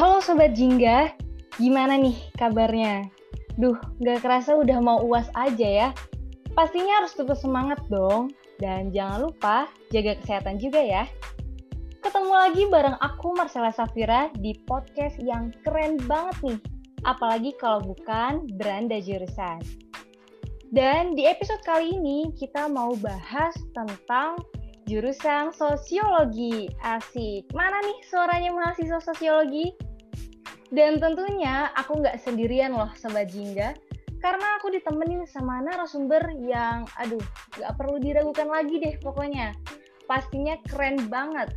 Halo Sobat Jingga, gimana nih kabarnya? Duh, gak kerasa udah mau uas aja ya. Pastinya harus tetap semangat dong. Dan jangan lupa jaga kesehatan juga ya. Ketemu lagi bareng aku Marcella Safira di podcast yang keren banget nih. Apalagi kalau bukan Beranda Jurusan. Dan di episode kali ini kita mau bahas tentang jurusan sosiologi. Asik. Mana nih suaranya mahasiswa sosiologi? Dan tentunya aku nggak sendirian loh Sobat Jingga. Karena aku ditemenin sama narasumber yang, aduh, nggak perlu diragukan lagi deh pokoknya. Pastinya keren banget.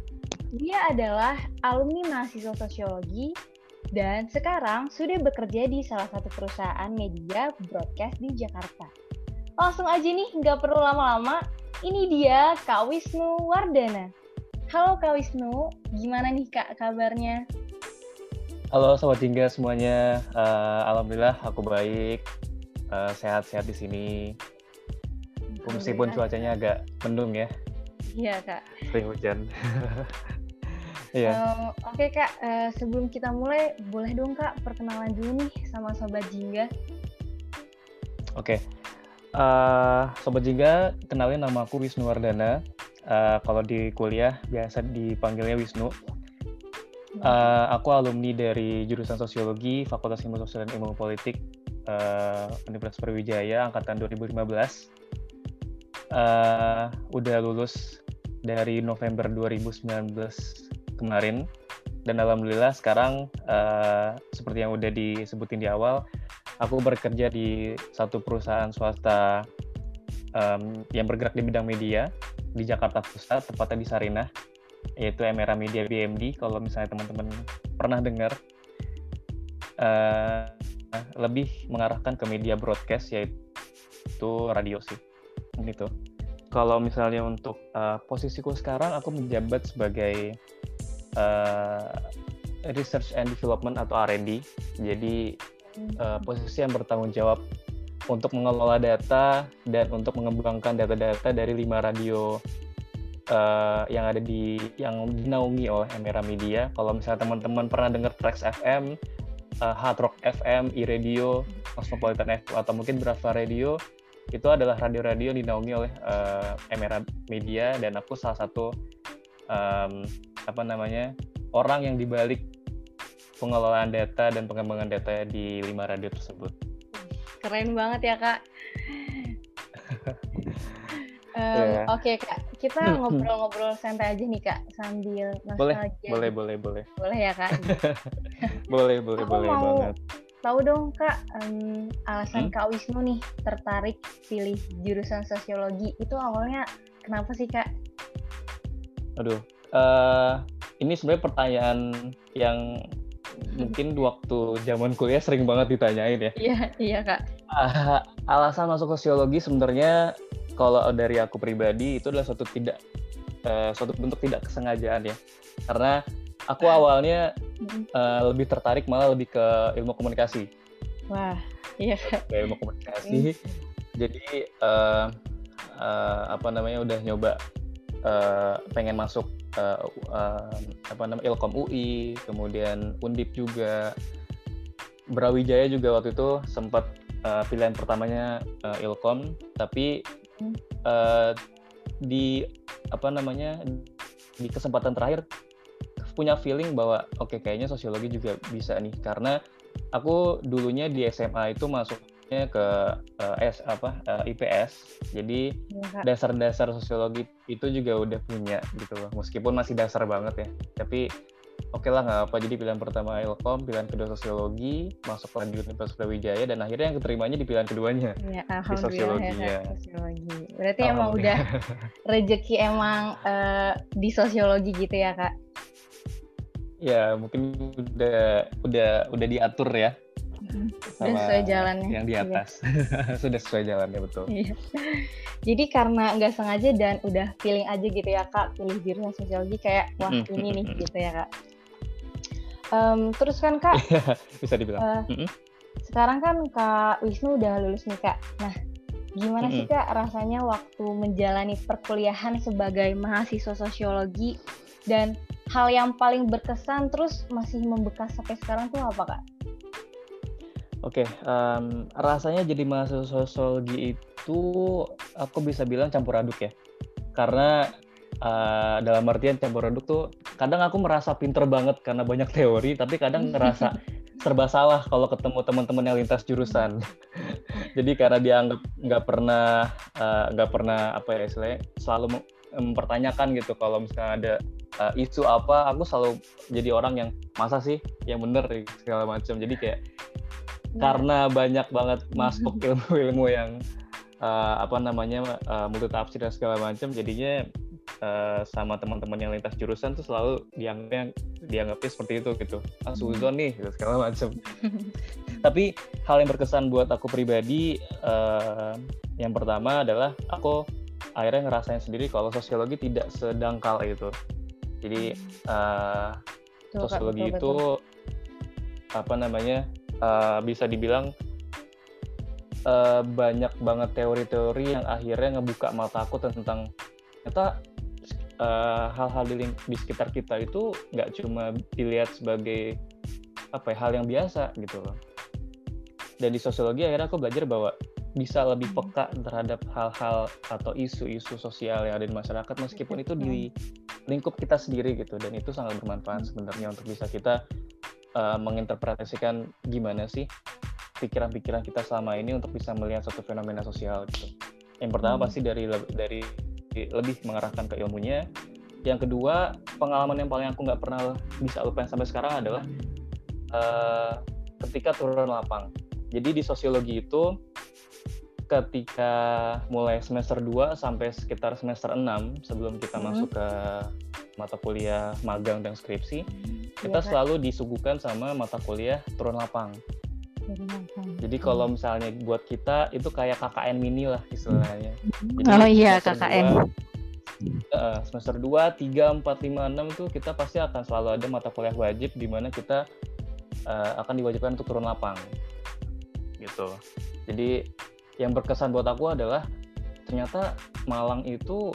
Dia adalah alumni mahasiswa sosiologi dan sekarang sudah bekerja di salah satu perusahaan media broadcast di Jakarta. Langsung aja nih, nggak perlu lama-lama, ini dia Kak Wisnu Wardana. Halo Kak Wisnu, gimana nih Kak kabarnya? Halo Sobat Jingga semuanya, uh, Alhamdulillah aku baik, uh, sehat-sehat di sini. Meskipun cuacanya agak mendung ya. Iya Kak. Sering hujan. Iya. uh, Oke okay, Kak, uh, sebelum kita mulai, boleh dong Kak perkenalan dulu nih sama Sobat Jingga. Oke, okay. Uh, Sobat Jingga, kenalin nama aku Wisnu Wardana. Uh, kalau di kuliah biasa dipanggilnya Wisnu. Uh, aku alumni dari jurusan Sosiologi, Fakultas Ilmu Sosial dan Ilmu Politik, uh, Universitas Brawijaya, angkatan 2015. Uh, udah lulus dari November 2019 kemarin, dan alhamdulillah sekarang uh, seperti yang udah disebutin di awal, aku bekerja di satu perusahaan swasta um, yang bergerak di bidang media di Jakarta Pusat, tepatnya di Sarinah, yaitu Emera Media BMD. Kalau misalnya teman-teman pernah dengar, uh, lebih mengarahkan ke media broadcast, yaitu radio sih. Gitu. Kalau misalnya untuk uh, posisiku sekarang, aku menjabat sebagai uh, Research and Development atau R&D. Jadi uh, posisi yang bertanggung jawab untuk mengelola data dan untuk mengembangkan data-data dari lima radio uh, yang ada di yang dinaungi oleh Emera Media. Kalau misalnya teman-teman pernah dengar Trax FM, uh, eh, Hard Rock FM, iRadio, Cosmopolitan FM atau mungkin Brava Radio, itu adalah radio-radio yang dinaungi oleh uh, Emera Media dan aku salah satu um, apa namanya orang yang dibalik pengelolaan data dan pengembangan data di lima radio tersebut. Keren banget ya kak. um, yeah. Oke okay, kak, kita ngobrol-ngobrol santai aja nih kak sambil nostalgia. Boleh, boleh, boleh, boleh. Boleh ya kak. boleh, boleh, Aku boleh mau banget. Tahu dong kak, um, alasan hmm? kak Wisnu nih tertarik pilih jurusan sosiologi itu awalnya kenapa sih kak? Aduh, uh, ini sebenarnya pertanyaan yang mungkin waktu zaman kuliah sering banget ditanyain ya. Iya, iya kak. Uh, alasan masuk sosiologi sebenarnya kalau dari aku pribadi itu adalah suatu tidak uh, suatu bentuk tidak kesengajaan ya. Karena aku awalnya uh, lebih tertarik malah lebih ke ilmu komunikasi. Wah, iya. Ke ilmu komunikasi. Jadi uh, uh, apa namanya udah nyoba uh, pengen masuk uh, uh, apa namanya Ilkom UI, kemudian Undip juga, Brawijaya juga waktu itu sempat uh, pilihan pertamanya uh, Ilkom, tapi uh, di apa namanya di kesempatan terakhir punya feeling bahwa oke okay, kayaknya sosiologi juga bisa nih karena aku dulunya di SMA itu masuk ke uh, S apa uh, eh, IPS. Jadi iya, dasar-dasar ya, sosiologi itu juga udah punya gitu loh. Meskipun masih dasar banget ya. Tapi oke okay lah nggak apa. Jadi pilihan pertama Ilkom, pilihan kedua sosiologi, masuk lagi Universitas Brawijaya dan akhirnya yang keterimanya di pilihan keduanya. Ya, di sosiologi ya. Sosiologi. Berarti emang udah rezeki emang uh, di sosiologi gitu ya, Kak? Ya, mungkin udah udah udah diatur ya sudah sesuai jalannya yang di iya. atas iya. sudah sesuai jalannya betul iya. jadi karena nggak sengaja dan udah feeling aja gitu ya kak pilih jurusan sosiologi kayak wah ini nih gitu ya kak um, terus kan kak bisa dibilang. Uh, sekarang kan kak Wisnu udah lulus nih kak. Nah gimana sih kak rasanya waktu menjalani perkuliahan sebagai mahasiswa sosiologi? Dan hal yang paling berkesan terus masih membekas sampai sekarang tuh apa kak? Oke, okay, um, rasanya jadi mahasiswa sosiologi itu aku bisa bilang campur aduk ya, karena uh, dalam artian campur aduk tuh kadang aku merasa pinter banget karena banyak teori, tapi kadang ngerasa serba salah kalau ketemu teman-teman yang lintas jurusan. jadi karena dianggap nggak pernah eh, nggak uh, pernah apa ya istilahnya selalu mempertanyakan gitu kalau misalnya ada uh, isu apa, aku selalu jadi orang yang masa sih yang bener segala macam. Jadi kayak karena banyak banget masuk ilmu-ilmu yang uh, apa namanya uh, multi tafsir dan segala macam jadinya uh, sama teman-teman yang lintas jurusan tuh selalu dianggapnya dianggapnya seperti itu gitu. Ah suzon nih gitu, segala macam tapi hal yang berkesan buat aku pribadi uh, yang pertama adalah aku akhirnya ngerasain sendiri kalau sosiologi tidak sedangkal itu. Jadi uh, sosiologi itu apa namanya uh, bisa dibilang uh, banyak banget teori-teori yang akhirnya ngebuka mata aku tentang ternyata uh, hal-hal di, di sekitar kita itu nggak cuma dilihat sebagai apa ya, hal yang biasa gitu loh. Dan di sosiologi akhirnya aku belajar bahwa bisa lebih hmm. peka terhadap hal-hal atau isu-isu sosial yang ada di masyarakat meskipun itu di lingkup kita sendiri gitu dan itu sangat bermanfaat sebenarnya untuk bisa kita uh, menginterpretasikan gimana sih pikiran-pikiran kita selama ini untuk bisa melihat satu fenomena sosial gitu. Yang pertama hmm. pasti dari dari lebih mengarahkan ke ilmunya. Yang kedua pengalaman yang paling aku nggak pernah bisa lupain sampai sekarang adalah uh, ketika turun lapang. Jadi di sosiologi itu ketika mulai semester 2 sampai sekitar semester 6 sebelum kita hmm. masuk ke mata kuliah magang dan skripsi kita ya, selalu disuguhkan sama mata kuliah turun lapang. Jadi kalau misalnya buat kita itu kayak KKN mini lah istilahnya. Jadi oh iya KKN. 2, uh, semester 2, 3, 4, 5, 6 itu kita pasti akan selalu ada mata kuliah wajib di mana kita uh, akan diwajibkan untuk turun lapang. Gitu. Jadi yang berkesan buat aku adalah ternyata Malang itu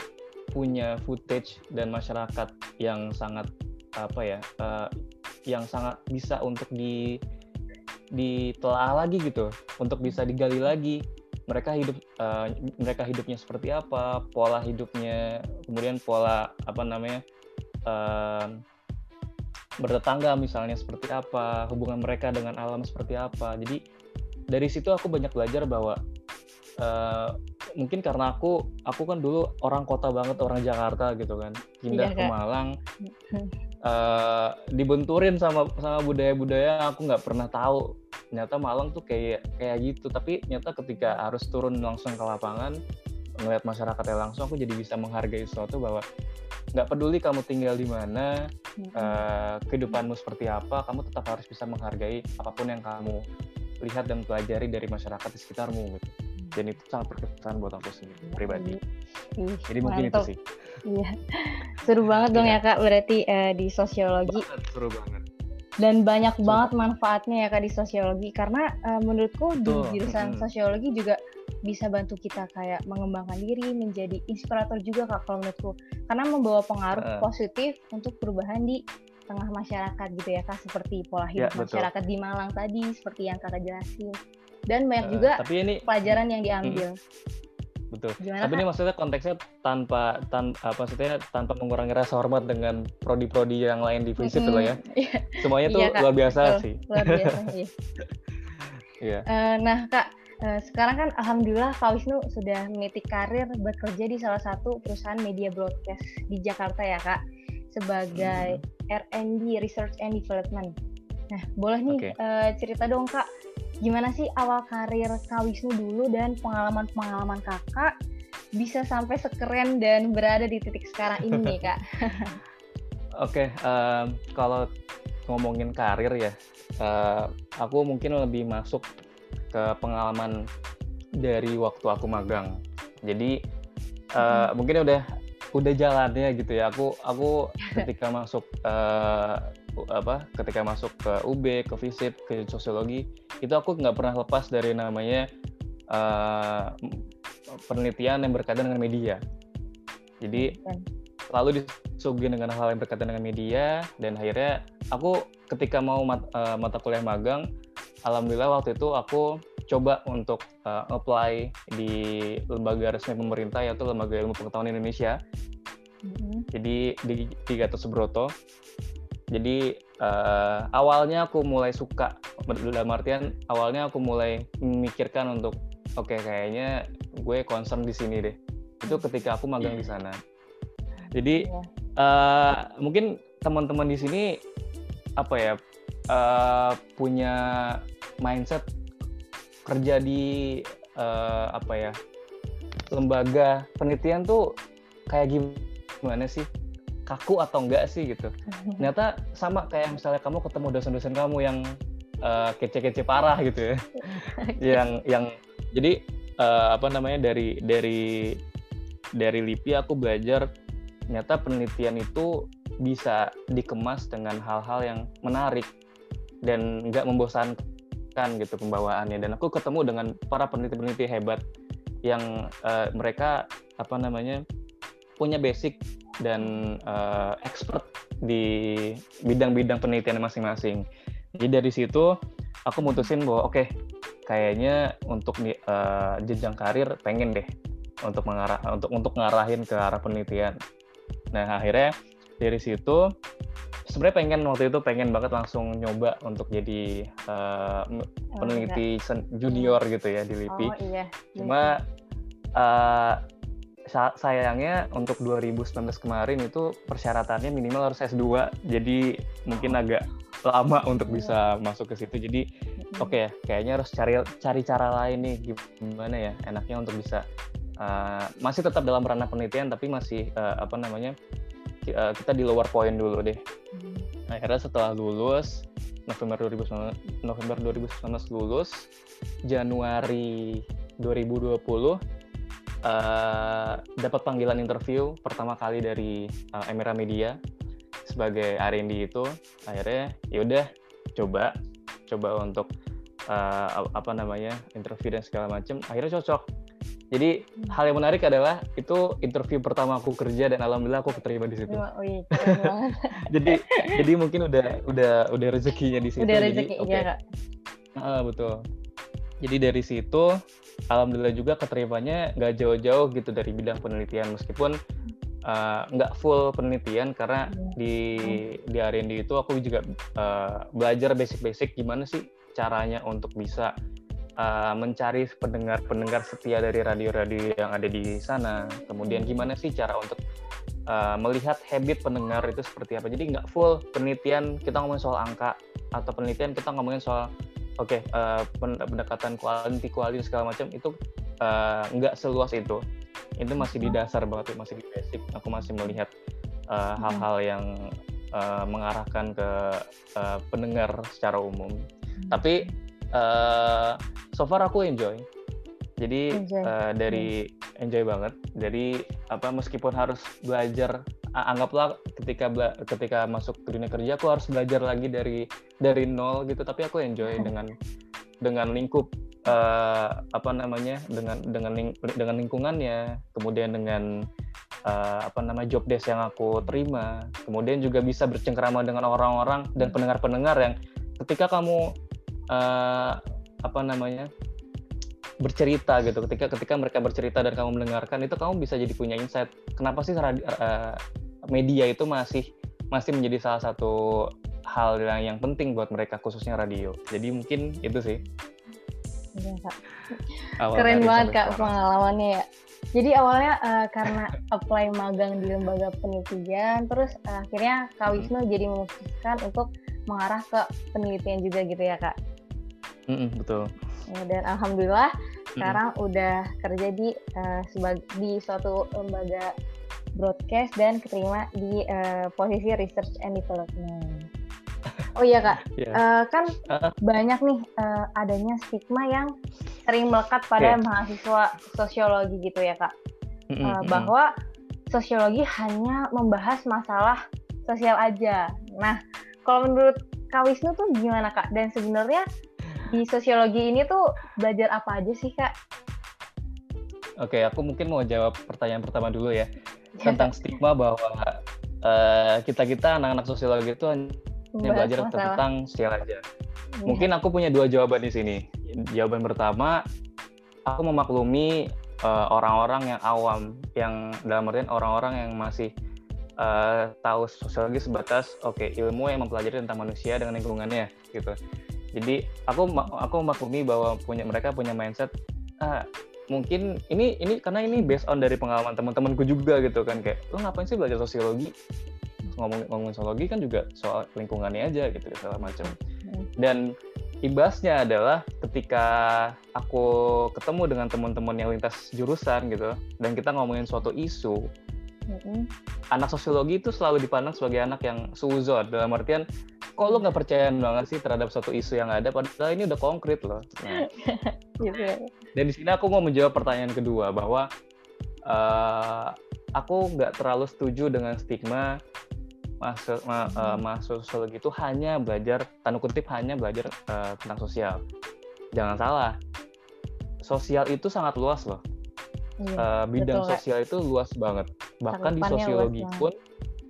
punya footage dan masyarakat yang sangat apa ya uh, yang sangat bisa untuk di ditelaah lagi gitu untuk bisa digali lagi. Mereka hidup uh, mereka hidupnya seperti apa pola hidupnya kemudian pola apa namanya uh, bertetangga misalnya seperti apa hubungan mereka dengan alam seperti apa. Jadi dari situ aku banyak belajar bahwa uh, mungkin karena aku aku kan dulu orang kota banget orang Jakarta gitu kan. Pindah iya, ke Malang uh, dibenturin sama sama budaya-budaya aku nggak pernah tahu. Ternyata Malang tuh kayak kayak gitu. Tapi ternyata ketika harus turun langsung ke lapangan melihat masyarakatnya langsung aku jadi bisa menghargai sesuatu bahwa nggak peduli kamu tinggal di mana uh, kehidupanmu seperti apa kamu tetap harus bisa menghargai apa pun yang kamu lihat dan pelajari dari masyarakat di sekitarmu gitu. Dan itu sangat berkesan buat aku sendiri pribadi. Ih, Jadi mungkin itu sih. Iya, seru banget dong ya kak. Berarti uh, di sosiologi. Banget, seru banget. Dan banyak seru. banget manfaatnya ya kak di sosiologi karena uh, menurutku di jurusan hmm. sosiologi juga bisa bantu kita kayak mengembangkan diri menjadi inspirator juga kak kalau menurutku karena membawa pengaruh uh. positif untuk perubahan di tengah masyarakat gitu ya kak seperti pola hidup ya, masyarakat di Malang tadi seperti yang kakak jelasin dan banyak uh, juga tapi ini, pelajaran yang diambil. Betul. Gimana, tapi Kak? ini maksudnya konteksnya tanpa tan apa maksudnya tanpa mengurangi rasa hormat dengan prodi-prodi yang lain di FISIP mm -hmm. ya. Iya. Semuanya tuh iya, luar biasa Betul. sih. Luar biasa, iya. yeah. uh, nah, Kak, uh, sekarang kan alhamdulillah Kak Wisnu sudah meniti karir bekerja di salah satu perusahaan media broadcast di Jakarta ya, Kak, sebagai hmm. R&D Research and Development. Nah, boleh nih okay. uh, cerita dong Kak, gimana sih awal karir Kak Wisnu dulu dan pengalaman-pengalaman kakak bisa sampai sekeren dan berada di titik sekarang ini nih kak. Oke, okay, um, kalau ngomongin karir ya, uh, aku mungkin lebih masuk ke pengalaman dari waktu aku magang. Jadi uh, hmm. mungkin udah udah jalannya gitu ya. Aku aku ketika masuk uh, apa ketika masuk ke UB ke FISIP ke sosiologi itu aku nggak pernah lepas dari namanya uh, penelitian yang berkaitan dengan media. Jadi selalu disuguhi dengan hal yang berkaitan dengan media dan akhirnya aku ketika mau mat, uh, mata kuliah magang alhamdulillah waktu itu aku coba untuk uh, apply di lembaga resmi pemerintah yaitu lembaga ilmu pengetahuan Indonesia. Mm-hmm. jadi di, di Gatot Subroto jadi uh, awalnya aku mulai suka dalam artian awalnya aku mulai memikirkan untuk oke okay, kayaknya gue concern di sini deh. Itu ketika aku magang di sana. Jadi uh, mungkin teman-teman di sini apa ya uh, punya mindset kerja di uh, apa ya lembaga penelitian tuh kayak gimana sih kaku atau enggak sih gitu. Ternyata sama kayak misalnya kamu ketemu dosen-dosen kamu yang uh, kece-kece parah gitu ya. Yang yang jadi uh, apa namanya dari dari dari LIPI aku belajar ternyata penelitian itu bisa dikemas dengan hal-hal yang menarik dan nggak membosankan gitu pembawaannya. Dan aku ketemu dengan para peneliti-peneliti hebat yang uh, mereka apa namanya punya basic dan uh, expert di bidang-bidang penelitian masing-masing. Jadi dari situ aku mutusin bahwa oke okay, kayaknya untuk uh, jenjang karir pengen deh untuk mengarah untuk untuk ngarahin ke arah penelitian. Nah akhirnya dari situ sebenarnya pengen waktu itu pengen banget langsung nyoba untuk jadi uh, peneliti oh, junior gitu ya di LIPI. Oh, iya. Cuma uh, sayangnya untuk 2019 kemarin itu persyaratannya minimal harus S2 jadi mungkin agak lama untuk bisa masuk ke situ. Jadi oke okay, kayaknya harus cari cari cara lain nih. Gimana ya enaknya untuk bisa uh, masih tetap dalam ranah penelitian tapi masih uh, apa namanya uh, kita di lower point dulu deh. Nah, akhirnya setelah lulus November 2019 November 2019 lulus Januari 2020 uh, dapat panggilan interview pertama kali dari uh, Emira Media sebagai R&D itu akhirnya yaudah coba coba untuk uh, apa namanya interview dan segala macam akhirnya cocok jadi hmm. hal yang menarik adalah itu interview pertama aku kerja dan alhamdulillah aku keterima di situ. Oh, iya, jadi jadi mungkin udah udah udah rezekinya di situ. Udah rezeki jadi, okay. ya kak. Uh, betul. Jadi dari situ alhamdulillah juga keterimanya nggak jauh-jauh gitu dari bidang penelitian meskipun uh, nggak full penelitian karena hmm. di di R&D itu aku juga uh, belajar basic-basic gimana sih caranya untuk bisa uh, mencari pendengar-pendengar setia dari radio-radio yang ada di sana. Kemudian hmm. gimana sih cara untuk uh, melihat habit pendengar itu seperti apa. Jadi nggak full penelitian kita ngomongin soal angka atau penelitian kita ngomongin soal oke okay, uh, pendekatan quality quality segala macam itu uh, nggak seluas itu. Itu masih di hmm. dasar banget, masih di basic. Aku masih melihat hal-hal uh, yang uh, mengarahkan ke uh, pendengar secara umum. Tapi uh, so far aku enjoy jadi enjoy. Uh, dari enjoy banget jadi apa meskipun harus belajar anggaplah ketika ketika masuk ke dunia kerja aku harus belajar lagi dari dari nol gitu. Tapi aku enjoy dengan dengan lingkup uh, apa namanya dengan dengan ling, dengan lingkungannya. Kemudian dengan uh, apa nama job desk yang aku terima. Kemudian juga bisa bercengkrama dengan orang-orang dan pendengar-pendengar yang ketika kamu uh, apa namanya bercerita gitu. Ketika ketika mereka bercerita dan kamu mendengarkan itu kamu bisa jadi punya insight. Kenapa sih uh, media itu masih masih menjadi salah satu hal yang, yang penting buat mereka khususnya radio jadi mungkin itu sih ya, kak. keren banget kak sekarang. pengalamannya ya jadi awalnya uh, karena apply magang di lembaga penelitian terus uh, akhirnya kak hmm. Wisnu hmm. jadi memutuskan untuk mengarah ke penelitian juga gitu ya kak mm -mm, betul Ya, dan alhamdulillah sekarang udah kerja di uh, sebagai di suatu lembaga broadcast dan keterima di uh, posisi research and development. Oh iya kak, yeah. Iya. uh, kan uh. banyak nih uh, adanya stigma yang sering melekat pada yeah. mahasiswa sosiologi gitu ya kak, mm -hmm. uh, bahwa sosiologi hanya membahas masalah sosial aja. Nah, kalau menurut Kak Wisnu tuh gimana kak? Dan sebenarnya di sosiologi ini tuh belajar apa aja sih kak? Oke, aku mungkin mau jawab pertanyaan pertama dulu ya. Tentang stigma bahwa uh, kita kita anak-anak sosiologi itu hanya belajar masalah. tentang sosial aja. Yeah. Mungkin aku punya dua jawaban di sini. Jawaban pertama, aku memaklumi eh, orang-orang uh, yang awam, yang dalam artian orang-orang yang masih uh, tahu sosiologi sebatas oke okay, ilmu yang mempelajari tentang manusia dengan lingkungannya gitu. Jadi aku aku memaklumi bahwa punya mereka punya mindset ah, mungkin ini ini karena ini based on dari pengalaman teman-temanku juga gitu kan kayak lo ngapain sih belajar sosiologi ngomong ngomongin sosiologi kan juga soal lingkungannya aja gitu segala macam hmm. dan ibasnya adalah ketika aku ketemu dengan teman-teman yang lintas jurusan gitu dan kita ngomongin suatu isu mm-hmm. anak sosiologi itu selalu dipandang sebagai anak yang suzon dalam artian kok lo nggak percaya banget sih terhadap suatu isu yang ada padahal ini udah konkret loh nah. gitu. dan di sini aku mau menjawab pertanyaan kedua bahwa uh, aku nggak terlalu setuju dengan stigma masuk ma, uh, masuk sosiologi itu hanya belajar tanda kutip hanya belajar uh, tentang sosial. Jangan salah sosial itu sangat luas loh. Iya, uh, bidang betul, sosial itu luas banget. Bahkan di sosiologi pun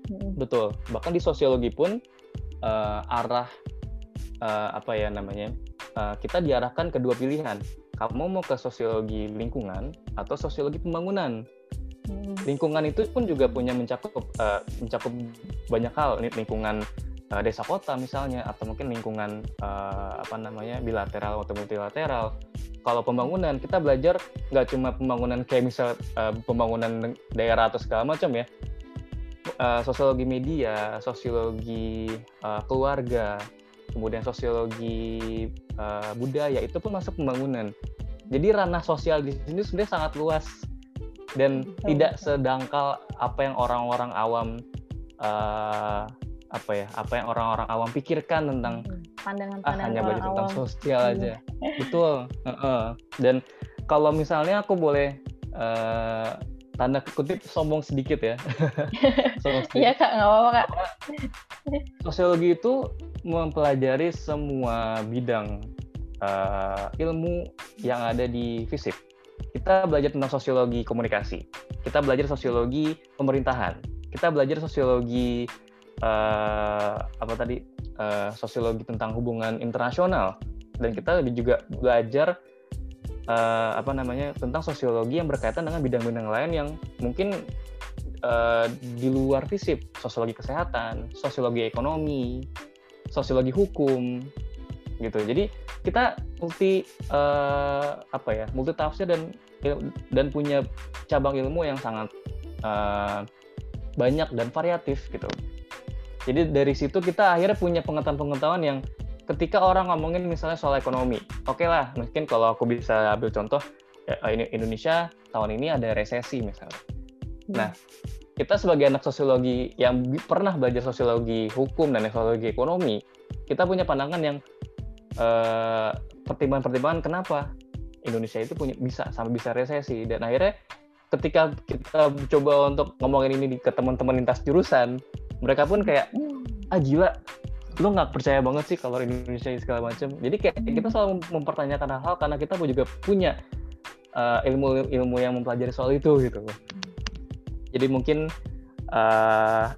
hmm. betul bahkan di sosiologi pun uh, arah uh, apa ya namanya uh, kita diarahkan ke dua pilihan kamu mau ke sosiologi lingkungan atau sosiologi pembangunan Hmm. Lingkungan itu pun juga punya mencakup uh, mencakup banyak hal lingkungan uh, desa kota misalnya atau mungkin lingkungan uh, apa namanya bilateral atau multilateral. Kalau pembangunan kita belajar nggak cuma pembangunan kayak misal uh, pembangunan daerah atau segala macam ya. Uh, sosiologi media, sosiologi uh, keluarga, kemudian sosiologi uh, budaya itu pun masuk pembangunan. Jadi ranah sosial di sini sebenarnya sangat luas dan betul, tidak betul. sedangkal apa yang orang-orang awam uh, apa ya apa yang orang-orang awam pikirkan tentang pandangan-pandangan ah, hanya belajar tentang sosial iya. aja betul uh -uh. dan kalau misalnya aku boleh uh, tanda kutip sombong sedikit ya. Iya kak nggak apa-apa kak. Sosiologi itu mempelajari semua bidang uh, ilmu yang ada di fisik kita belajar tentang sosiologi komunikasi, kita belajar sosiologi pemerintahan, kita belajar sosiologi uh, apa tadi uh, sosiologi tentang hubungan internasional, dan kita juga belajar uh, apa namanya tentang sosiologi yang berkaitan dengan bidang-bidang lain yang mungkin uh, di luar fisip, sosiologi kesehatan, sosiologi ekonomi, sosiologi hukum, gitu. Jadi kita multi uh, apa ya multi tafsir dan dan punya cabang ilmu yang sangat uh, banyak dan variatif gitu. Jadi dari situ kita akhirnya punya pengetahuan-pengetahuan yang ketika orang ngomongin misalnya soal ekonomi, oke okay lah, mungkin kalau aku bisa ambil contoh, ya, ini Indonesia tahun ini ada resesi misalnya. Hmm. Nah, kita sebagai anak sosiologi yang pernah belajar sosiologi hukum dan sosiologi ekonomi, kita punya pandangan yang uh, pertimbangan-pertimbangan kenapa Indonesia itu punya bisa sampai bisa resesi dan akhirnya ketika kita coba untuk ngomongin ini ke teman-teman lintas jurusan mereka pun kayak ah gila lu nggak percaya banget sih kalau Indonesia ini segala macam jadi kayak kita selalu mempertanyakan hal-hal karena kita juga punya uh, ilmu ilmu yang mempelajari soal itu gitu jadi mungkin uh,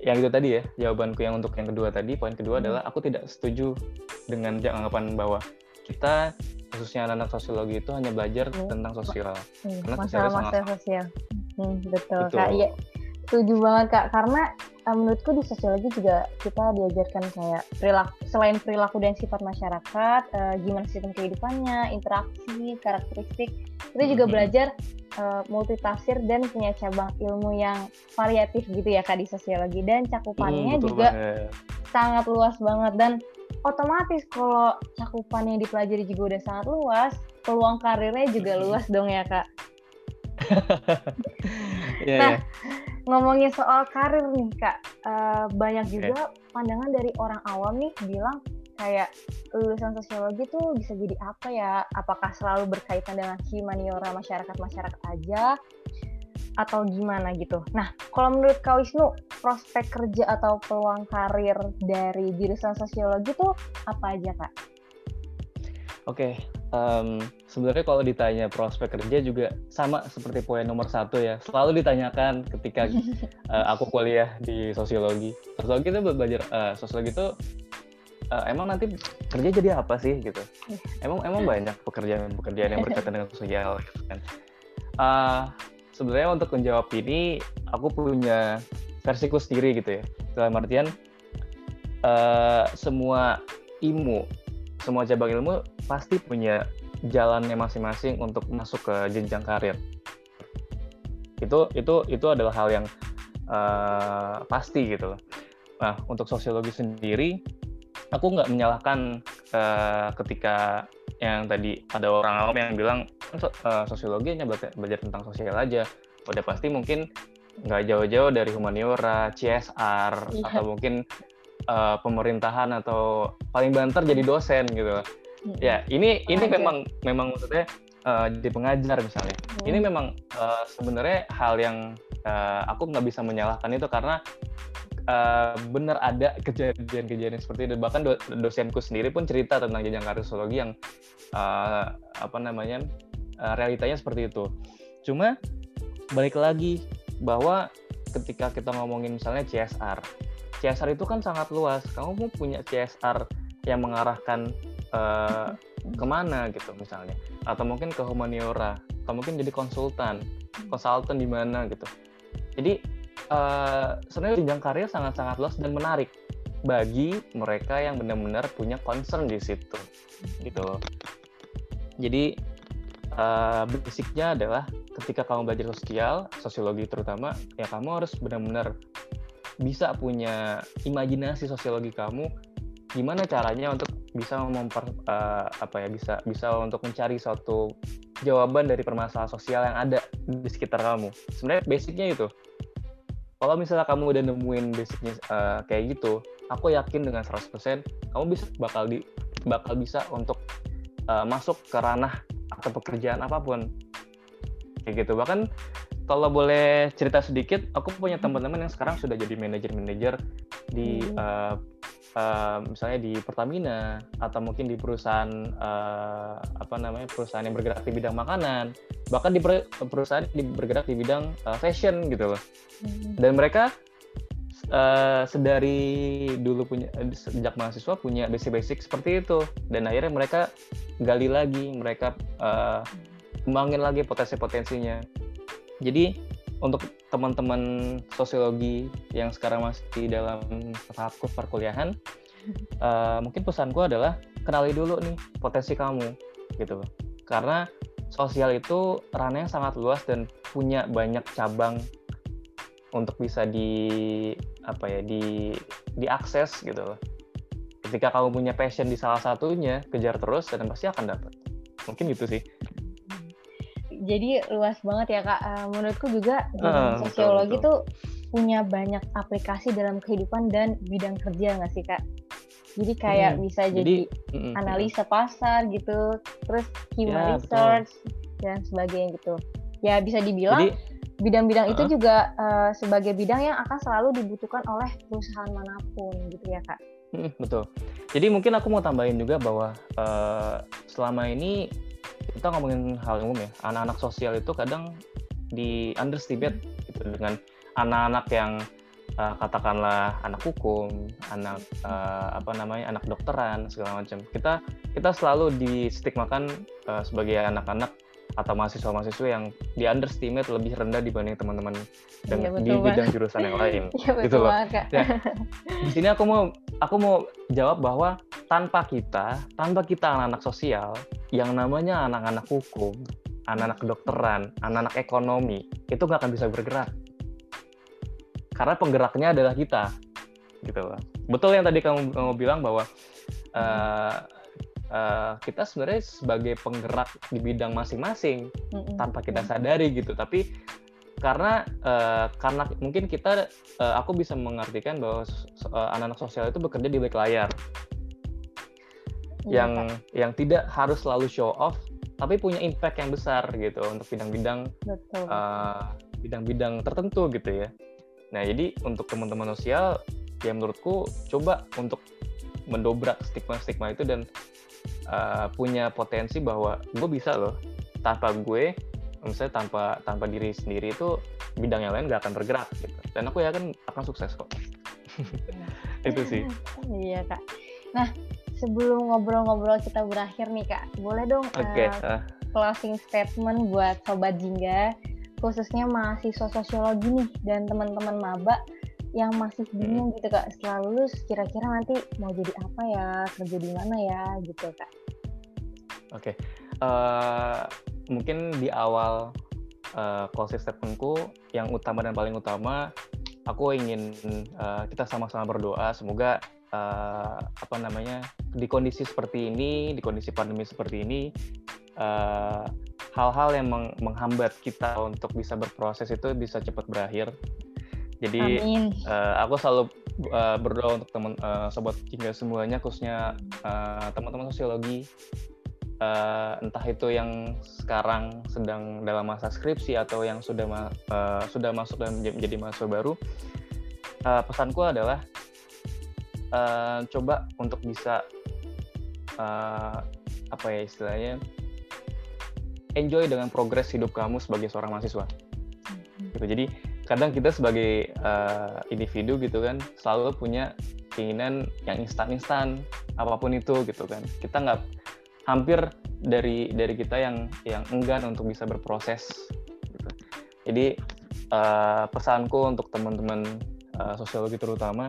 yang itu tadi ya jawabanku yang untuk yang kedua tadi poin kedua hmm. adalah aku tidak setuju dengan anggapan bahwa kita khususnya anak-anak sosiologi itu hanya belajar hmm. tentang sosial hmm. karena masalah-masalah sosial hmm, betul, betul. kak iya setuju banget kak karena menurutku di sosiologi juga kita diajarkan kayak perilaku selain perilaku dan sifat masyarakat uh, gimana sistem kehidupannya interaksi karakteristik kita juga hmm. belajar uh, multitafsir dan punya cabang ilmu yang variatif gitu ya kak di sosiologi dan cakupannya hmm, juga banget. sangat luas banget dan otomatis kalau cakupan yang dipelajari juga udah sangat luas, peluang karirnya juga luas dong ya kak. yeah, nah, yeah. Ngomongin soal karir nih kak, uh, banyak juga okay. pandangan dari orang awam nih bilang kayak lulusan sosiologi tuh bisa jadi apa ya? Apakah selalu berkaitan dengan humaniora masyarakat masyarakat aja? atau gimana gitu. Nah, kalau menurut Kak Wisnu, prospek kerja atau peluang karir dari jurusan sosiologi itu apa aja, Kak? Oke, um, sebenarnya kalau ditanya prospek kerja juga sama seperti poin nomor satu ya. Selalu ditanyakan ketika uh, aku kuliah di sosiologi. Sosiologi itu belajar uh, sosiologi itu uh, emang nanti kerja jadi apa sih gitu? Emang emang banyak pekerjaan-pekerjaan yang berkaitan dengan sosial gitu kan. Uh, sebenarnya untuk menjawab ini aku punya versiku sendiri gitu ya. Dalam artian uh, semua ilmu semua cabang ilmu pasti punya jalannya masing-masing untuk masuk ke jenjang karir. Itu itu itu adalah hal yang uh, pasti gitu Nah, untuk sosiologi sendiri, aku nggak menyalahkan uh, ketika yang tadi ada orang awam yang bilang uh, sosiologi hanya belajar tentang sosial aja. Udah pasti mungkin nggak jauh-jauh dari humaniora, CSR, yeah. atau mungkin uh, pemerintahan atau paling banter jadi dosen gitu. Hmm. Ya, ini ini memang memang maksudnya uh, jadi pengajar misalnya. Hmm. Ini memang uh, sebenarnya hal yang uh, aku nggak bisa menyalahkan itu karena uh, benar ada kejadian-kejadian seperti itu. Bahkan do dosenku sendiri pun cerita tentang jenjang karir sosiologi yang uh, apa namanya uh, realitanya seperti itu. Cuma balik lagi bahwa ketika kita ngomongin misalnya CSR, CSR itu kan sangat luas. Kamu mau punya CSR yang mengarahkan uh, ke mana gitu misalnya, atau mungkin ke humaniora, atau mungkin jadi konsultan, konsultan di mana gitu. Jadi uh, sebenarnya jenjang karir sangat-sangat luas dan menarik bagi mereka yang benar-benar punya concern di situ, gitu. Jadi uh, basicnya adalah ketika kamu belajar sosial, sosiologi terutama, ya kamu harus benar-benar bisa punya imajinasi sosiologi kamu gimana caranya untuk bisa memper uh, apa ya bisa bisa untuk mencari suatu jawaban dari permasalahan sosial yang ada di sekitar kamu? Sebenarnya basicnya itu kalau misalnya kamu udah nemuin basicnya uh, kayak gitu aku yakin dengan 100% kamu bisa bakal di bakal bisa untuk uh, masuk ke ranah atau pekerjaan apa pun. Kayak gitu. Bahkan kalau boleh cerita sedikit, aku punya hmm. teman-teman yang sekarang sudah jadi manajer-manajer di hmm. uh, uh, misalnya di Pertamina atau mungkin di perusahaan uh, apa namanya perusahaan yang bergerak di bidang makanan, bahkan di perusahaan yang bergerak di bidang uh, fashion gitu loh. Hmm. Dan mereka uh, sedari dulu punya sejak mahasiswa punya basic-basic seperti itu dan akhirnya mereka gali lagi, mereka uh, kembangin lagi potensi-potensinya jadi untuk teman-teman sosiologi yang sekarang masih dalam tahap perkuliahan, uh, mungkin pesanku adalah kenali dulu nih potensi kamu gitu. Karena sosial itu ranahnya sangat luas dan punya banyak cabang untuk bisa di apa ya di diakses gitu loh. Ketika kamu punya passion di salah satunya, kejar terus dan pasti akan dapat. Mungkin gitu sih jadi luas banget ya kak. Uh, menurutku juga uh, sosiologi betul, tuh punya banyak aplikasi dalam kehidupan dan bidang kerja nggak sih kak? Jadi kayak hmm, bisa jadi, jadi analisa pasar gitu, terus human ya, research betul. dan sebagainya gitu. Ya bisa dibilang bidang-bidang uh, itu juga uh, sebagai bidang yang akan selalu dibutuhkan oleh perusahaan mana pun gitu ya kak. Betul. Jadi mungkin aku mau tambahin juga bahwa uh, selama ini kita ngomongin hal umum ya anak-anak sosial itu kadang di underestimate gitu dengan anak-anak yang uh, katakanlah anak hukum, anak uh, apa namanya anak dokteran segala macam. Kita kita selalu distigmakan uh, sebagai anak-anak atau mahasiswa-mahasiswa yang di underestimate lebih rendah dibanding teman-teman iya, di bidang jurusan yang lain. iya, gitu loh. Ya, di sini aku mau aku mau jawab bahwa tanpa kita, tanpa kita anak-anak sosial, yang namanya anak-anak hukum, anak-anak kedokteran, anak-anak ekonomi, itu nggak akan bisa bergerak. Karena penggeraknya adalah kita. Gitu loh. Betul yang tadi kamu, kamu bilang bahwa uh, uh, kita sebenarnya sebagai penggerak di bidang masing-masing mm-hmm. tanpa kita sadari gitu. Tapi karena uh, karena mungkin kita uh, aku bisa mengartikan bahwa uh, anak-anak sosial itu bekerja di balik layar yang Pak. yang tidak harus selalu show off tapi punya impact yang besar gitu untuk bidang-bidang uh, bidang-bidang tertentu gitu ya. Nah jadi untuk teman-teman sosial ya menurutku coba untuk mendobrak stigma-stigma itu dan uh, punya potensi bahwa gue bisa loh tanpa gue misalnya tanpa tanpa diri sendiri itu bidang yang lain gak akan bergerak gitu. Dan aku yakin akan sukses kok. Itu sih. Iya kak nah sebelum ngobrol-ngobrol kita berakhir nih kak boleh dong okay. uh, closing statement buat sobat jingga khususnya mahasiswa sosiologi nih dan teman-teman maba yang masih bingung hmm. gitu kak setelah lulus kira-kira nanti mau jadi apa ya kerja di mana ya gitu kak oke okay. uh, mungkin di awal uh, closing statementku yang utama dan paling utama aku ingin uh, kita sama-sama berdoa semoga uh, apa namanya di kondisi seperti ini di kondisi pandemi seperti ini hal hal-hal yang meng menghambat kita untuk bisa berproses itu bisa cepat berakhir. Jadi uh, aku selalu uh, berdoa untuk teman uh, sobat hingga semuanya khususnya uh, teman-teman sosiologi. Uh, entah itu yang sekarang sedang dalam masa skripsi atau yang sudah ma uh, sudah masuk dan menjadi mahasiswa baru, uh, pesanku adalah uh, coba untuk bisa uh, apa ya istilahnya enjoy dengan progres hidup kamu sebagai seorang mahasiswa. Hmm. Gitu. Jadi kadang kita sebagai uh, individu gitu kan selalu punya keinginan yang instan-instan apa pun itu gitu kan. Kita nggak hampir dari dari kita yang yang enggan untuk bisa berproses gitu. jadi uh, pesanku untuk teman-teman uh, sosiologi terutama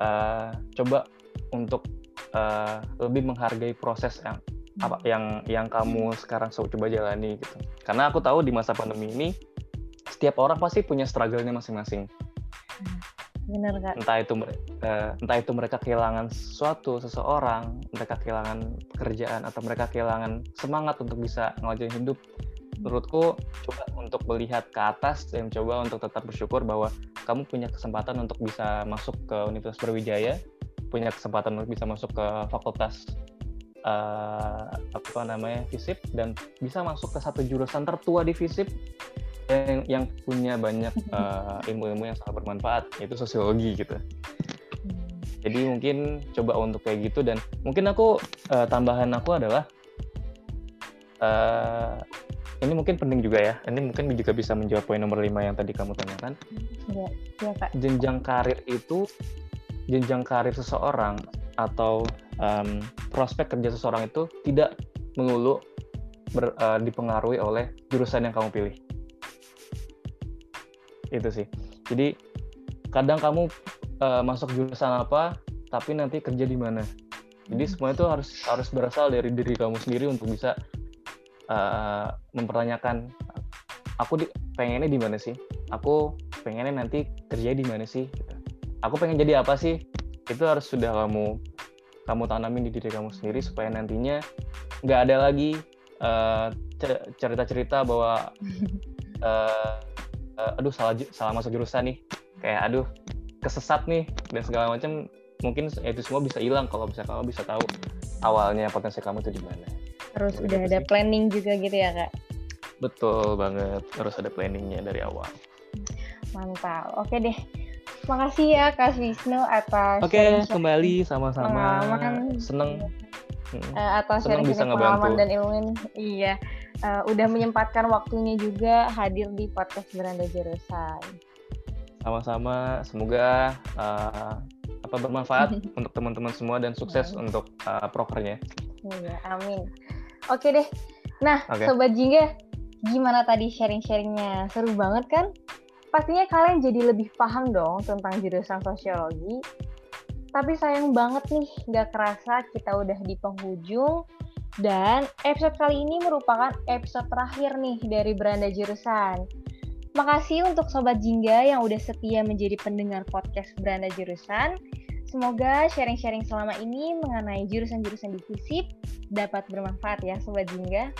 uh, coba untuk uh, lebih menghargai proses yang apa yang yang kamu sekarang coba jalani gitu karena aku tahu di masa pandemi ini setiap orang pasti punya struggle-nya masing-masing Benar kan? Entah itu uh, entah itu mereka kehilangan sesuatu, seseorang, mereka kehilangan pekerjaan atau mereka kehilangan semangat untuk bisa ngelajarin hidup. Menurutku coba untuk melihat ke atas dan coba untuk tetap bersyukur bahwa kamu punya kesempatan untuk bisa masuk ke Universitas Berwijaya, punya kesempatan untuk bisa masuk ke fakultas uh, apa namanya FISIP dan bisa masuk ke satu jurusan tertua di FISIP yang yang punya banyak uh, ilmu-ilmu yang sangat bermanfaat yaitu sosiologi gitu. Jadi mungkin coba untuk kayak gitu dan mungkin aku uh, tambahan aku adalah uh, ini mungkin penting juga ya. Ini mungkin juga bisa menjawab poin nomor lima yang tadi kamu tanyakan. Iya, ya, Pak. Jenjang karir itu jenjang karir seseorang atau um, prospek kerja seseorang itu tidak melulu ber, uh, dipengaruhi oleh jurusan yang kamu pilih itu sih jadi kadang kamu uh, masuk jurusan apa tapi nanti kerja di mana jadi hmm. semua itu harus harus berasal dari diri kamu sendiri untuk bisa uh, mempertanyakan aku di, pengennya di mana sih? Aku pengennya nanti kerja di mana sih? Aku pengen jadi apa sih? Itu harus sudah kamu kamu tanamin di diri kamu sendiri supaya nantinya nggak ada lagi uh, cerita-cerita bahwa uh, uh, aduh salah salah masuk jurusan nih. Kayak aduh kesesat nih dan segala macam. Mungkin itu semua bisa hilang kalau bisa kamu bisa tahu awalnya potensi kamu itu di mana harus udah ada sih. planning juga gitu ya kak betul banget harus ada planningnya dari awal mantap oke deh Makasih ya Kak Wisnu atas Oke, okay, kembali sama-sama. Seneng uh, atas sharing pengalaman dan ilmu ini. Iya uh, udah menyempatkan waktunya juga hadir di podcast Beranda Jurusan. Sama-sama, semoga uh, apa bermanfaat untuk teman-teman semua dan sukses ya. untuk uh, prokernya. Iya, amin. Oke deh. Nah, okay. sobat Jingga, gimana tadi sharing-sharingnya? Seru banget kan? Pastinya kalian jadi lebih paham dong tentang jurusan sosiologi. Tapi sayang banget nih, gak kerasa kita udah di penghujung dan episode kali ini merupakan episode terakhir nih dari Beranda Jurusan. Makasih untuk Sobat Jingga yang udah setia menjadi pendengar podcast Beranda Jurusan. Semoga sharing-sharing selama ini mengenai jurusan-jurusan di FISIP dapat bermanfaat ya Sobat Jingga.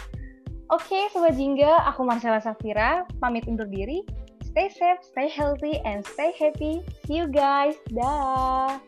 Oke Sobat Jingga, aku Marcella Safira, pamit undur diri. Stay safe, stay healthy, and stay happy. See you guys. Dah.